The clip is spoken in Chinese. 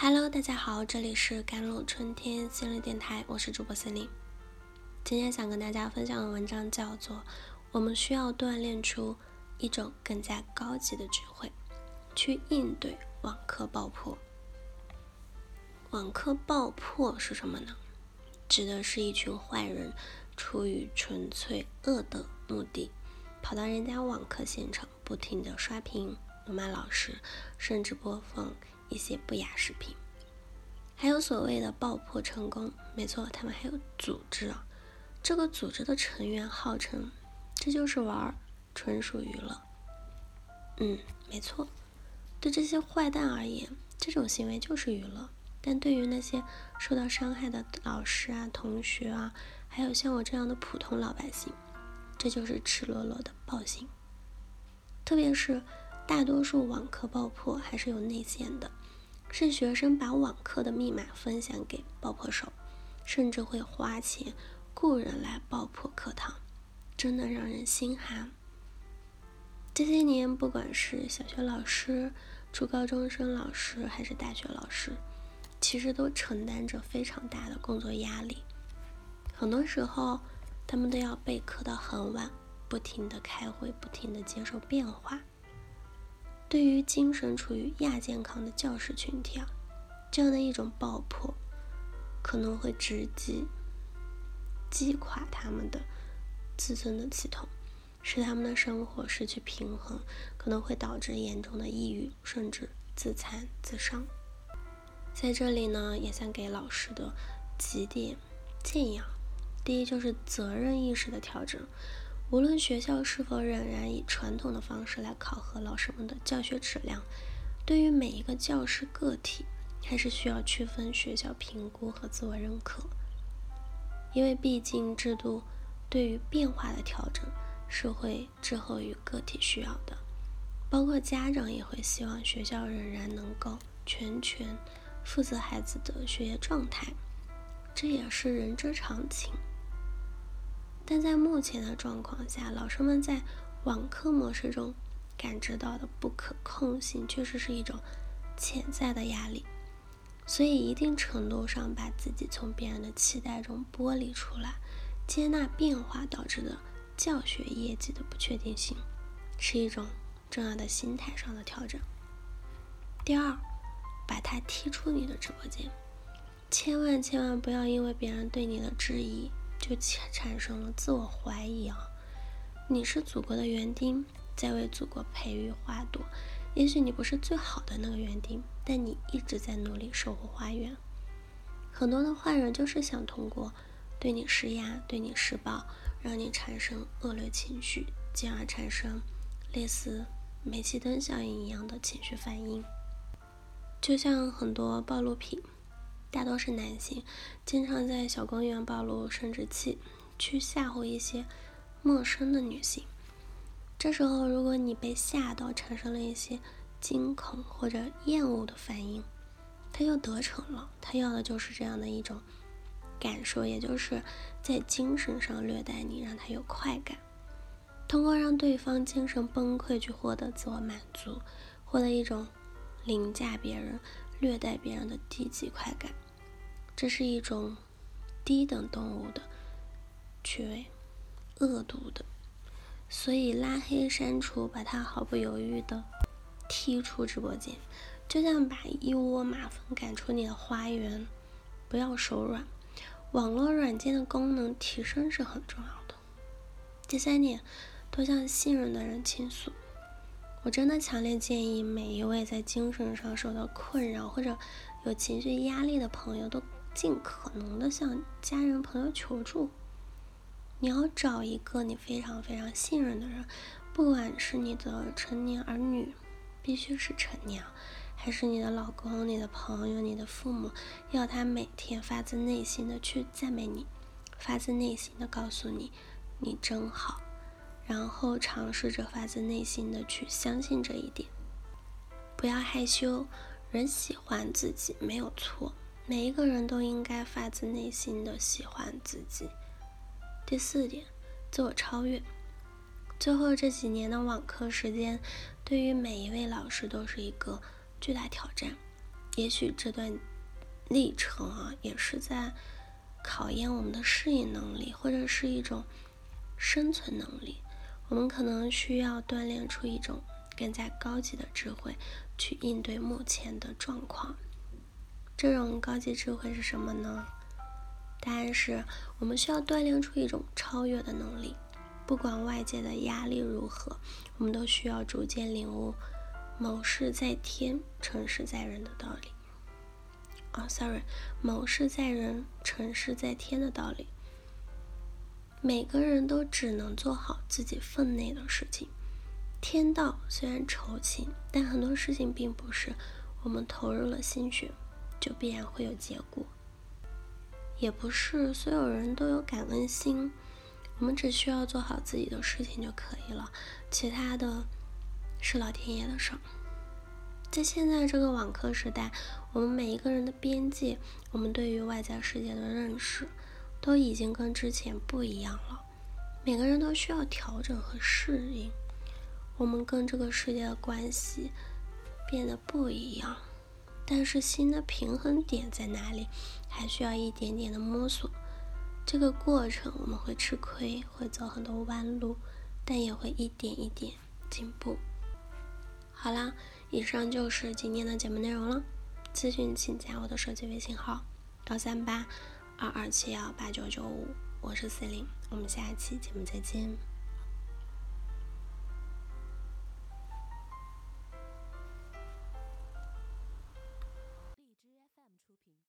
Hello，大家好，这里是甘露春天心理电台，我是主播森林。今天想跟大家分享的文章叫做《我们需要锻炼出一种更加高级的智慧，去应对网课爆破》。网课爆破是什么呢？指的是一群坏人出于纯粹恶的目的，跑到人家网课现场，不停的刷屏、辱骂老师，甚至播放。一些不雅视频，还有所谓的爆破成功，没错，他们还有组织啊。这个组织的成员号称这就是玩，纯属娱乐。嗯，没错，对这些坏蛋而言，这种行为就是娱乐；但对于那些受到伤害的老师啊、同学啊，还有像我这样的普通老百姓，这就是赤裸裸的暴行。特别是大多数网课爆破还是有内线的。是学生把网课的密码分享给爆破手，甚至会花钱雇人来爆破课堂，真的让人心寒。这些年，不管是小学老师、初高中生老师，还是大学老师，其实都承担着非常大的工作压力。很多时候，他们都要备课到很晚，不停的开会，不停的接受变化。对于精神处于亚健康的教师群体啊，这样的一种爆破可能会直击击垮他们的自尊的系统，使他们的生活失去平衡，可能会导致严重的抑郁，甚至自残自伤。在这里呢，也想给老师的几点建议啊，第一就是责任意识的调整。无论学校是否仍然以传统的方式来考核老师们的教学质量，对于每一个教师个体，还是需要区分学校评估和自我认可。因为毕竟制度对于变化的调整是会滞后于个体需要的，包括家长也会希望学校仍然能够全权负责孩子的学业状态，这也是人之常情。但在目前的状况下，老师们在网课模式中感知到的不可控性，确实是一种潜在的压力。所以，一定程度上把自己从别人的期待中剥离出来，接纳变化导致的教学业绩的不确定性，是一种重要的心态上的调整。第二，把他踢出你的直播间，千万千万不要因为别人对你的质疑。就产生了自我怀疑啊！你是祖国的园丁，在为祖国培育花朵。也许你不是最好的那个园丁，但你一直在努力守护花园。很多的坏人就是想通过对你施压、对你施暴，让你产生恶劣情绪，进而产生类似煤气灯效应一样的情绪反应。就像很多暴露癖。大多是男性，经常在小公园暴露生殖器，去吓唬一些陌生的女性。这时候，如果你被吓到，产生了一些惊恐或者厌恶的反应，他又得逞了。他要的就是这样的一种感受，也就是在精神上虐待你，让他有快感，通过让对方精神崩溃去获得自我满足，获得一种凌驾别人。虐待别人的低级快感，这是一种低等动物的趣味，恶毒的，所以拉黑删除，把他毫不犹豫的踢出直播间，就像把一窝马蜂赶出你的花园。不要手软，网络软件的功能提升是很重要的。第三点，多向信任的人倾诉。我真的强烈建议每一位在精神上受到困扰或者有情绪压力的朋友，都尽可能的向家人朋友求助。你要找一个你非常非常信任的人，不管是你的成年儿女，必须是成年，还是你的老公、你的朋友、你的父母，要他每天发自内心的去赞美你，发自内心的告诉你，你真好。然后尝试着发自内心的去相信这一点，不要害羞。人喜欢自己没有错，每一个人都应该发自内心的喜欢自己。第四点，自我超越。最后这几年的网课时间，对于每一位老师都是一个巨大挑战，也许这段历程啊，也是在考验我们的适应能力，或者是一种生存能力。我们可能需要锻炼出一种更加高级的智慧，去应对目前的状况。这种高级智慧是什么呢？答案是我们需要锻炼出一种超越的能力。不管外界的压力如何，我们都需要逐渐领悟“谋事在天，成事在人”的道理。啊，sorry，“ 谋事在人，成事在天”的道理。每个人都只能做好自己分内的事情。天道虽然酬勤，但很多事情并不是我们投入了心血就必然会有结果。也不是所有人都有感恩心。我们只需要做好自己的事情就可以了，其他的是老天爷的事儿。在现在这个网课时代，我们每一个人的边界，我们对于外在世界的认识，都已经跟之前不一样了。每个人都需要调整和适应，我们跟这个世界的关系变得不一样。但是新的平衡点在哪里，还需要一点点的摸索。这个过程我们会吃亏，会走很多弯路，但也会一点一点进步。好啦，以上就是今天的节目内容了。咨询请加我的手机微信号：幺三八二二七幺八九九五，我是四零，我们下期节目再见。